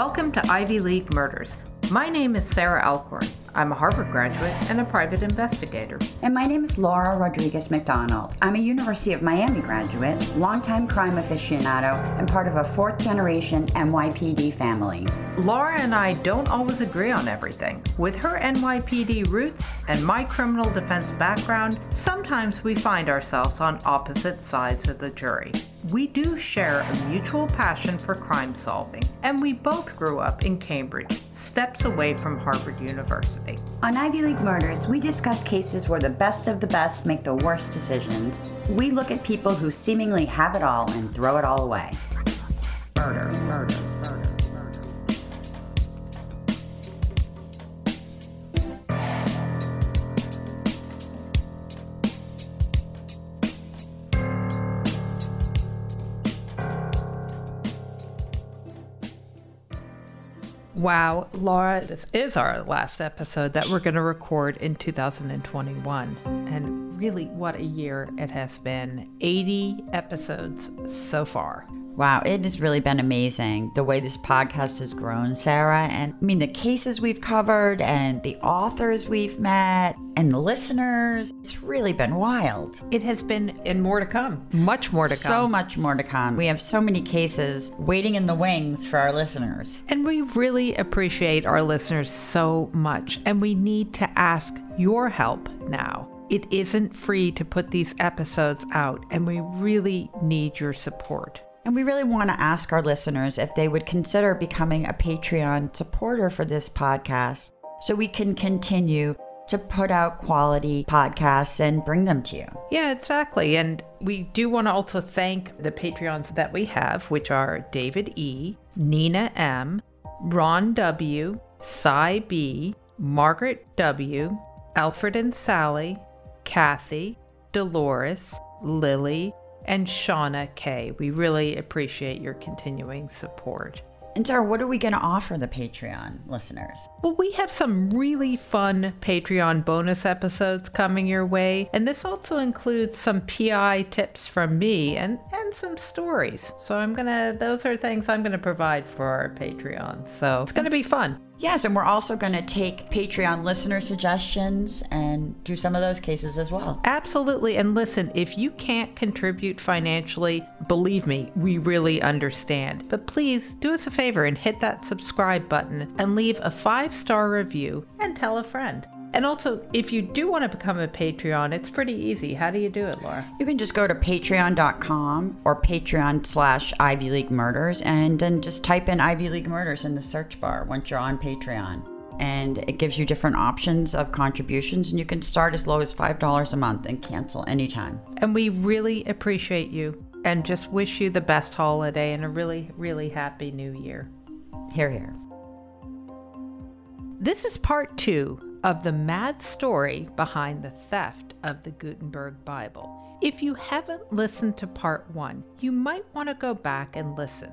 Welcome to Ivy League Murders. My name is Sarah Alcorn. I'm a Harvard graduate and a private investigator. And my name is Laura Rodriguez McDonald. I'm a University of Miami graduate, longtime crime aficionado, and part of a fourth generation NYPD family. Laura and I don't always agree on everything. With her NYPD roots and my criminal defense background, sometimes we find ourselves on opposite sides of the jury. We do share a mutual passion for crime solving, and we both grew up in Cambridge, steps away from Harvard University. On Ivy League Murders, we discuss cases where the best of the best make the worst decisions. We look at people who seemingly have it all and throw it all away. Murder, murder, Wow, Laura, this is our last episode that we're going to record in 2021. And really, what a year it has been 80 episodes so far. Wow, it has really been amazing the way this podcast has grown, Sarah. And I mean, the cases we've covered and the authors we've met and the listeners. It's really been wild. It has been, and more to come. Much more to come. So much more to come. We have so many cases waiting in the wings for our listeners. And we really appreciate our listeners so much. And we need to ask your help now. It isn't free to put these episodes out, and we really need your support. And we really want to ask our listeners if they would consider becoming a Patreon supporter for this podcast so we can continue to put out quality podcasts and bring them to you. Yeah, exactly. And we do want to also thank the Patreons that we have, which are David E., Nina M., Ron W., Cy B., Margaret W., Alfred and Sally, Kathy, Dolores, Lily, and Shauna K. We really appreciate your continuing support. And Tara, what are we going to offer the Patreon listeners? Well, we have some really fun Patreon bonus episodes coming your way, and this also includes some PI tips from me and and some stories. So I'm gonna; those are things I'm gonna provide for our Patreon. So it's gonna be fun. Yes, and we're also going to take Patreon listener suggestions and do some of those cases as well. Absolutely. And listen, if you can't contribute financially, believe me, we really understand. But please do us a favor and hit that subscribe button and leave a five star review and tell a friend. And also, if you do want to become a Patreon, it's pretty easy. How do you do it, Laura? You can just go to patreon.com or patreon slash Ivy League Murders and then just type in Ivy League Murders in the search bar once you're on Patreon. And it gives you different options of contributions, and you can start as low as $5 a month and cancel anytime. And we really appreciate you and just wish you the best holiday and a really, really happy new year. Here, here. This is part two of the mad story behind the theft of the Gutenberg Bible. If you haven't listened to part one, you might want to go back and listen.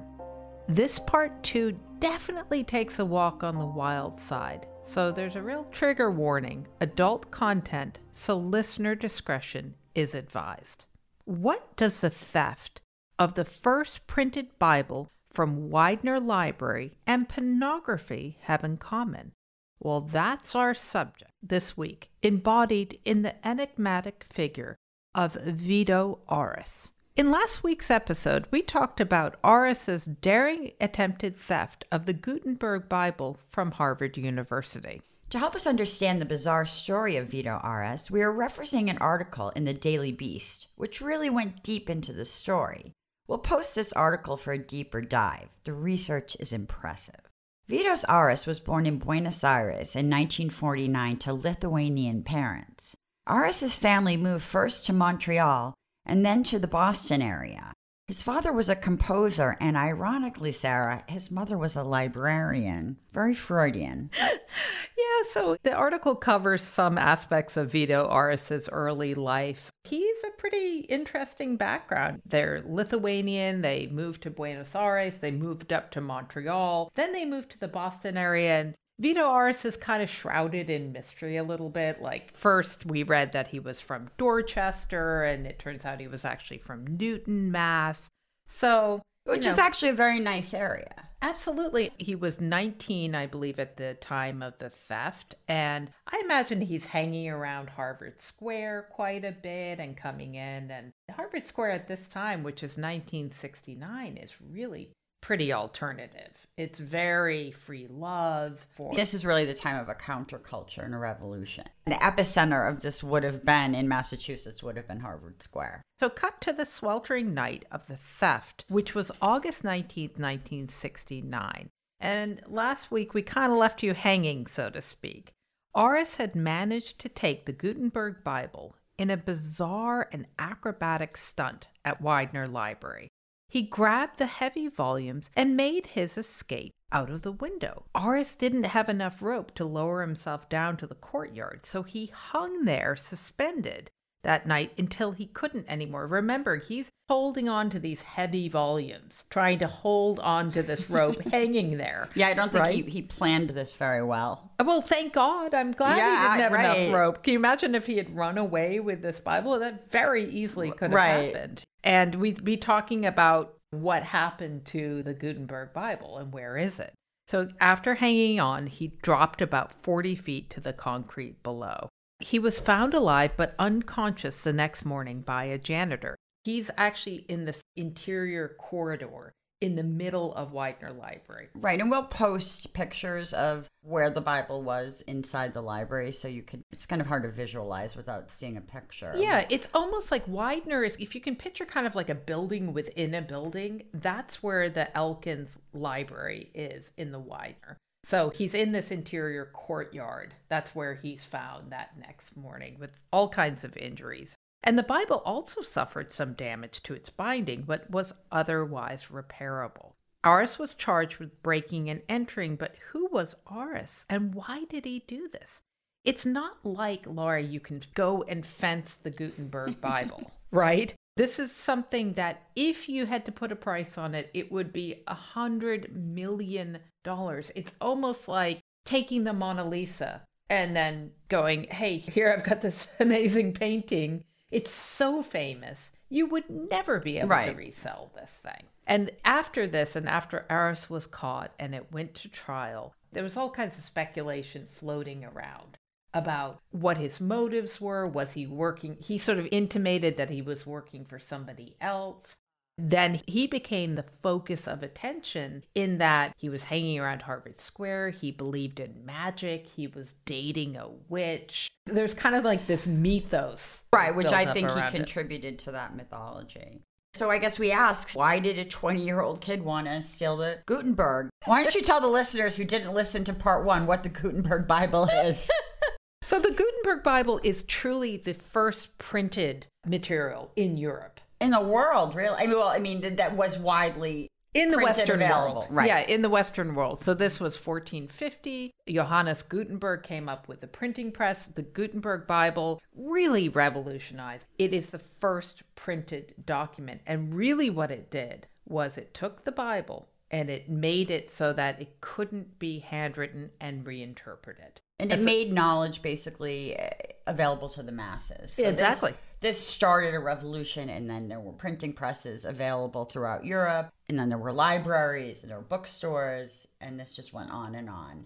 This part two definitely takes a walk on the wild side, so there's a real trigger warning adult content, so listener discretion is advised. What does the theft of the first printed Bible from Widener Library and pornography have in common? Well, that's our subject this week, embodied in the enigmatic figure of Vito Aras. In last week's episode, we talked about Aras's daring attempted theft of the Gutenberg Bible from Harvard University. To help us understand the bizarre story of Vito Aras, we are referencing an article in the Daily Beast, which really went deep into the story. We'll post this article for a deeper dive. The research is impressive. Vitos Aras was born in Buenos Aires in 1949 to Lithuanian parents. Aras's family moved first to Montreal and then to the Boston area. His father was a composer, and ironically, Sarah, his mother was a librarian. Very Freudian. yeah, so the article covers some aspects of Vito Aras's early life. He's a pretty interesting background. They're Lithuanian, they moved to Buenos Aires, they moved up to Montreal, then they moved to the Boston area, and Vito Aras is kind of shrouded in mystery a little bit. Like, first we read that he was from Dorchester, and it turns out he was actually from Newton, Mass. So which you is actually a very nice area. Absolutely. He was 19, I believe, at the time of the theft. And I imagine he's hanging around Harvard Square quite a bit and coming in. And Harvard Square at this time, which is 1969, is really pretty alternative. It's very free love for This is really the time of a counterculture and a revolution. The epicenter of this would have been in Massachusetts, would have been Harvard Square. So, cut to the sweltering night of the theft, which was August 19th, 1969. And last week we kind of left you hanging, so to speak. Aras had managed to take the Gutenberg Bible in a bizarre and acrobatic stunt at Widener Library. He grabbed the heavy volumes and made his escape out of the window. Aras didn't have enough rope to lower himself down to the courtyard, so he hung there suspended that night until he couldn't anymore. Remember, he's holding on to these heavy volumes, trying to hold on to this rope hanging there. Yeah, I don't think Right? he, he planned this very well. Uh, well, thank God. I'm glad Yeah, he didn't have right. enough rope. Can you imagine if he had run away with this Bible? That very easily could have Right. happened. And we'd be talking about what happened to the Gutenberg Bible and where is it. So after hanging on, he dropped about 40 feet to the concrete below. He was found alive but unconscious the next morning by a janitor. He's actually in this interior corridor in the middle of Widener Library. Right, and we'll post pictures of where the Bible was inside the library so you could it's kind of hard to visualize without seeing a picture. Yeah, it's almost like Widener is, if you can picture kind of like a building within a building, that's where the Elkins Library is in the Widener. So he's in this interior courtyard. That's where he's found that next morning with all kinds of injuries. And the Bible also suffered some damage to its binding, but was otherwise repairable. Aras was charged with breaking and entering, but who was Aras and why did he do this? It's not like, Laura, you can go and fence the Gutenberg Bible, right? This is something that if you had to put a price on it, it would be a hundred million dollars. It's almost like taking the Mona Lisa and then going, hey, here I've got this amazing painting. It's so famous. You would never be able to resell this thing. And after this, and after Aras was caught and it went to trial, there was all kinds of speculation floating around about what his motives were. Was he working? He sort of intimated that he was working for somebody else. Then he became the focus of attention in that he was hanging around Harvard Square. He believed in magic. He was dating a witch. There's kind of like this mythos. Right, which I think he around it. contributed to that mythology. So I guess we ask, why did a 20 year old kid want to steal the Gutenberg? Why don't you tell the listeners who didn't listen to part one what the Gutenberg Bible is? So the Gutenberg Bible is truly the first printed material in Europe. In the world, really? I mean, well, I mean, that, that was widely In the Western available. world. Right. Yeah, in the Western world. So this was 1450. Johannes Gutenberg came up with the printing press. The Gutenberg Bible really revolutionized. It is the first printed document. And really what it did was it took the Bible and it made it so that it couldn't be handwritten and reinterpreted. And it made knowledge basically uh, available to the masses. So this- Exactly. This, started a revolution, and then there were printing presses available throughout Europe, and then there were libraries, and there were bookstores, and this just went on and on.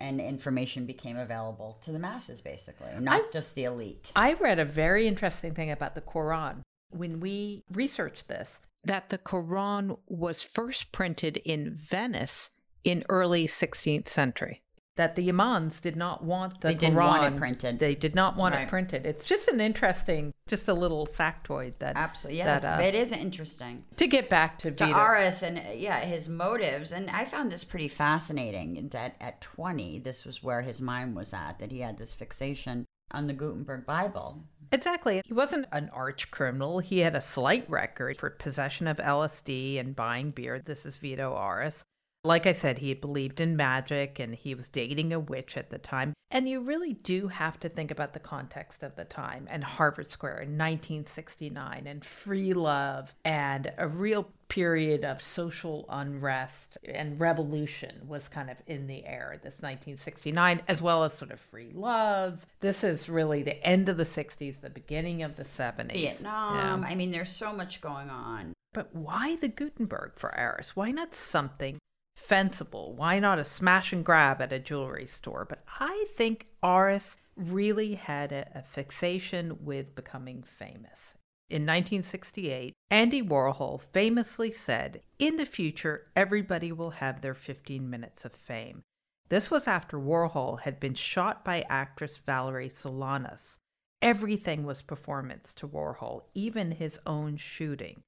And information became available to the masses, basically, not just the elite. I read a very interesting thing about the Quran when we researched this that the Quran was first printed in Venice in early 16th century. That the imams did not want the They didn't want it printed. They did not want Right. it printed. It's just an interesting, just a little factoid that Absolutely, yes, that, uh, it is interesting. to get back to, to Vito. Aras and yeah, his motives. And I found this pretty fascinating that at 20, this was where his mind was at, that he had this fixation on the Gutenberg Bible. Exactly. He wasn't an arch criminal. He had a slight record for possession of LSD and buying beer. This is Vito Aras. Like I said, he believed in magic and he was dating a witch at the time. And you really do have to think about the context of the time and Harvard Square in 1969 and free love and a real period of social unrest and revolution was kind of in the air this 1969 as well as sort of free love this is really the end of the 60s the beginning of the 70s Vietnam. Yeah. I mean, there's so much going on. But why the Gutenberg for Aras? Why not something fensible? Why not a smash and grab at a jewelry store? But I think Aras really had a, a fixation with becoming famous. In 1968, Andy Warhol famously said, In the future, everybody will have their 15 minutes of fame. This was after Warhol had been shot by actress Valerie Solanas. Everything was performance to Warhol, even his own shooting.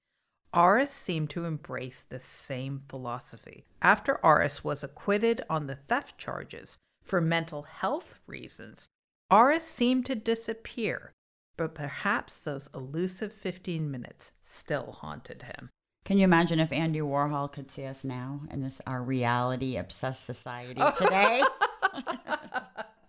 Aras seemed to embrace the same philosophy. After Aras was acquitted on the theft charges for mental health reasons, Aras seemed to disappear, but perhaps those elusive 15 minutes still haunted him. Can you imagine if Andy Warhol could see us now in this our reality obsessed society today?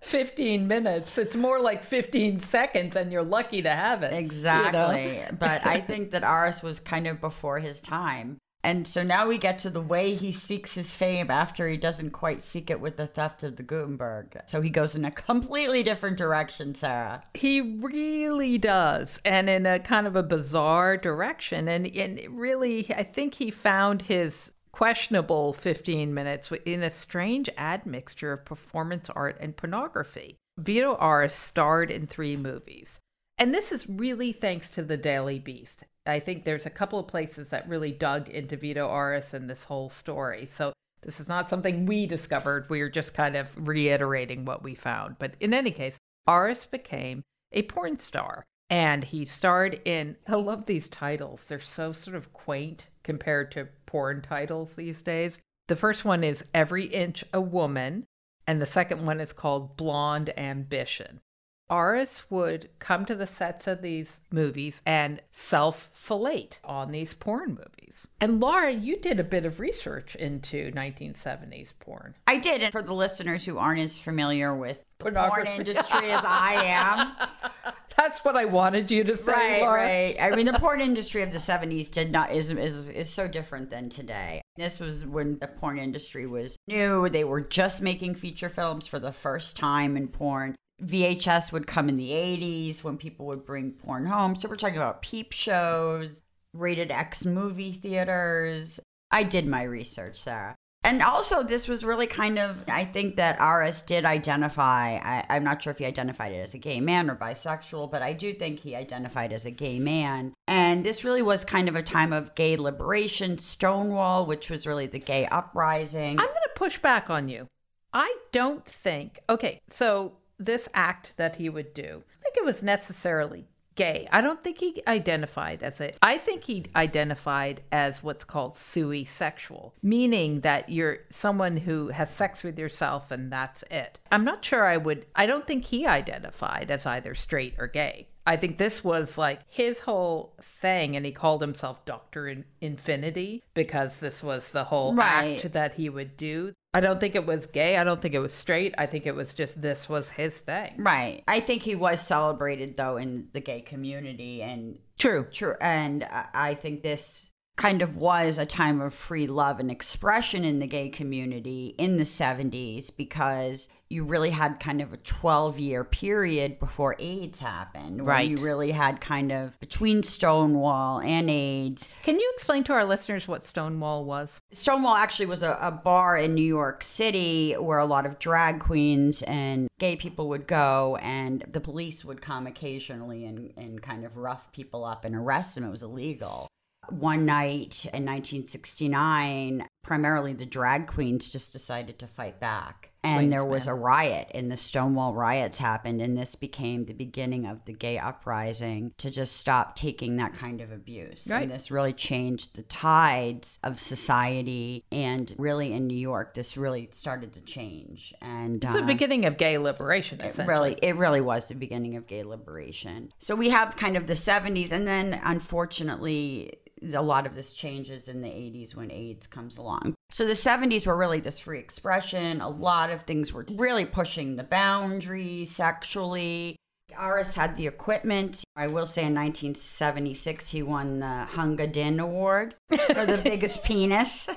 15 minutes. It's more like 15 seconds, and you're lucky to have it. Exactly. You know? but I think that Aras was kind of before his time. And so now we get to the way he seeks his fame after he doesn't quite seek it with the theft of the Gutenberg. So he goes in a completely different direction, Sarah. He really does, and in a kind of a bizarre direction. And, and really, I think he found his questionable 15 minutes in a strange admixture of performance art and pornography. Vito Aras starred in three movies. And this is really thanks to the Daily Beast. I think there's a couple of places that really dug into Vito Aras and this whole story. So this is not something we discovered. We are just kind of reiterating what we found. But in any case, Aras became a porn star and he starred in, I love these titles. They're so sort of quaint compared to porn titles these days. The first one is Every Inch a Woman, and the second one is called Blonde Ambition. Aras would come to the sets of these movies and self fellate on these porn movies. And Laura, you did a bit of research into 1970s porn. I did. And for the listeners who aren't as familiar with the porn industry as I am, that's what I wanted you to say, right, Laura. Right. I mean, the porn industry of the '70s did not is, is is so different than today. This was when the porn industry was new. They were just making feature films for the first time in porn. VHS would come in the 80s when people would bring porn home. So we're talking about peep shows, rated X movie theaters. I did my research, Sarah. And also, this was really kind of, I think that Aras did identify, I, am not sure if he identified it as a gay man or bisexual, but I do think he identified as a gay man. And this really was kind of a time of gay liberation, Stonewall, which was really the gay uprising. I'm going to push back on you. I don't think, okay, so this act that he would do, I think it was necessarily gay. I don't think he identified as it. I think he identified as what's called sui sexual, meaning that you're someone who has sex with yourself and that's it. I'm not sure I would, I don't think he identified as either straight or gay. I think this was like his whole thing, and he called himself Doctor in- Infinity because this was the whole right. act that he would do. I don't think it was gay. I don't think it was straight. I think it was just this was his thing. Right. I think he was celebrated though in the gay community and true. True. And I think this kind of was a time of free love and expression in the gay community in the 70s because you really had kind of a 12 year period before AIDS happened. Right. You really had kind of between Stonewall and AIDS. Can you explain to our listeners what Stonewall was? Stonewall actually was a, a bar in New York City where a lot of drag queens and gay people would go, and the police would come occasionally and, and kind of rough people up and arrest them. It was illegal one night in 1969, primarily the drag queens just decided to fight back. And there was a riot and the stonewall riots happened and this became the beginning of the gay uprising to just stop taking that kind of abuse. Right. and this really changed the tides of society and really in new york this really started to change. And it's uh, the beginning of gay liberation it really it really was the beginning of gay liberation. So we have kind of the 70s and then unfortunately a lot of this changes in the 80s when AIDS comes along. So the 70s were really this free expression. A lot of things were really pushing the boundaries sexually. Aras had the equipment. I will say in 1976, he won the Hunga Din Award for the biggest penis.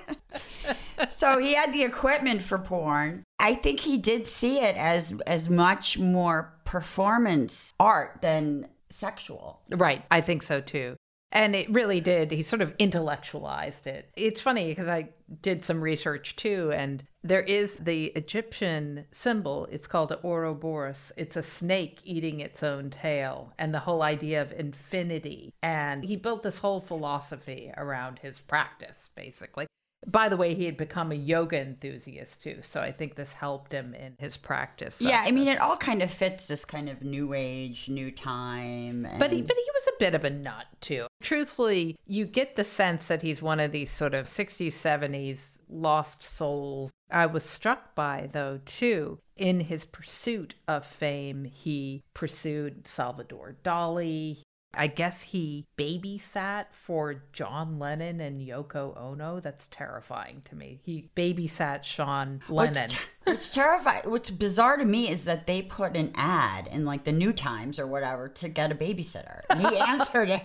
so he had the equipment for porn. I think he did see it as as much more performance art than sexual. Right. I think so too. And it really did. He sort of intellectualized it. It's funny because I did some research too, and there is the Egyptian symbol. It's called Ouroboros. It's a snake eating its own tail, and the whole idea of infinity. And he built this whole philosophy around his practice, basically. By the way, he had become a yoga enthusiast too, so I think this helped him in his practice. Yeah, I mean, it all kind of fits this kind of new age, new time. And... But he, but he was a bit of a nut too. Truthfully, you get the sense that he's one of these sort of 60s, 70s lost souls. I was struck by, though, too, in his pursuit of fame, he pursued Salvador Dali. I guess he babysat for John Lennon and Yoko Ono. That's terrifying to me. He babysat Sean Lennon. What's, what's terrifying, what's bizarre to me is that they put an ad in like the New Times or whatever to get a babysitter, and he answered it.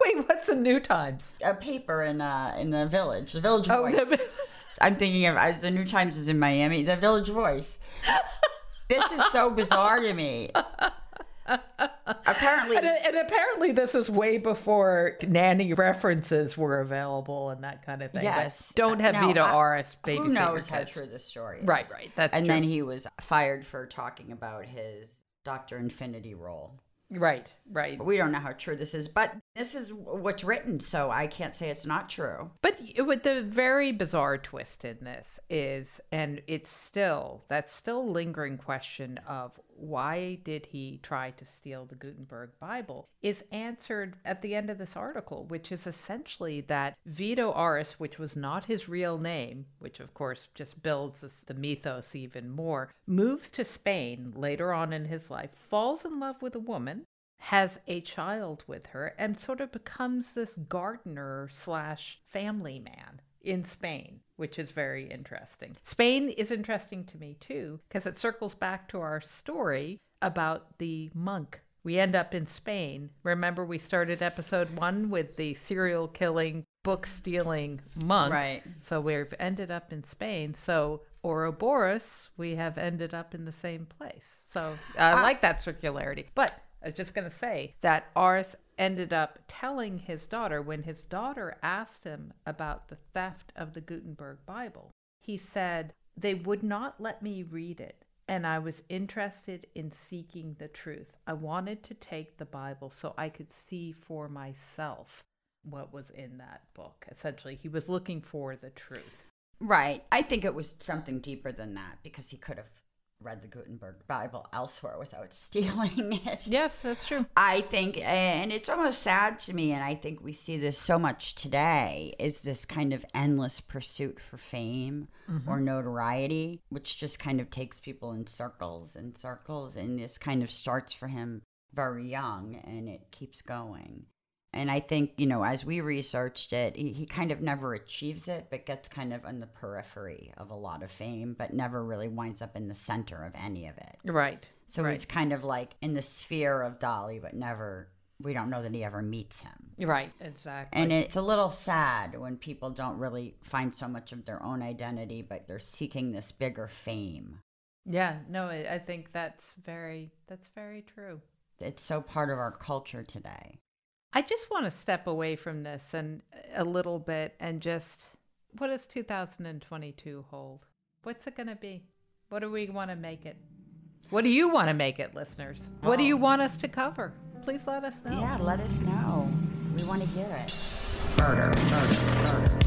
Wait, what's the New Times? A paper in uh in the Village, the Village Oh, Voice. the- I'm thinking of as the New Times is in Miami, the Village Voice. this is so bizarre to me. Apparently, And, and apparently, this was way before nanny references were available and that kind of thing. But Yes. don't have Now, Vito I- Aras babysit who knows how true this story is. Right, right. That's and true. then he was fired for talking about his Doctor Infinity role. right, right. We don't know how true this is, but this is what's written, so I can't say it's not true. But with the very bizarre twist in this is, and it's still that still lingering question of why did he try to steal the Gutenberg Bible is answered at the end of this article, which is essentially that Vito Aras, which was not his real name, which of course just builds this, the mythos even more, moves to Spain later on in his life, falls in love with a woman has a child with her and sort of becomes this gardener slash family man in Spain, which is very interesting. Spain is interesting to me too, because it circles back to our story about the monk. We end up in Spain. Remember, we started episode one with the serial killing, book stealing monk. Right. So we've ended up in Spain. So Ouroboros, we have ended up in the same place. So I like that circularity. But I was just going to say that Aras ended up telling his daughter when his daughter asked him about the theft of the Gutenberg Bible, he said, They would not let me read it. And I was interested in seeking the truth. I wanted to take the Bible so I could see for myself what was in that book. Essentially, he was looking for the truth. Right. I think it was something deeper than that because he could have read the Gutenberg Bible elsewhere without stealing it. Yes, that's true. I think, and it's almost sad to me, and I think we see this so much today, is this kind of endless pursuit for fame mm-hmm. or notoriety, which just kind of takes people in circles and circles. And this kind of starts for him very young and it keeps going. And I think, you know, as we researched it, he, he kind of never achieves it, but gets kind of on the periphery of a lot of fame, but never really winds up in the center of any of it. Right. So right. he's kind of like in the sphere of Dali, but never, we don't know that he ever meets him. Right, exactly. And it's a little sad when people don't really find so much of their own identity, but they're seeking this bigger fame. yeah, no, I I think that's very that's very true. It's so part of our culture today. I just want to step away from this and a little bit and just what does 2022 hold? What's it going to be? What do we want to make it? What do you want to make it, listeners? What do you oh. want us to cover? Please let us know. Yeah, let us know. We want to hear it. Murder, murder, murder, murder.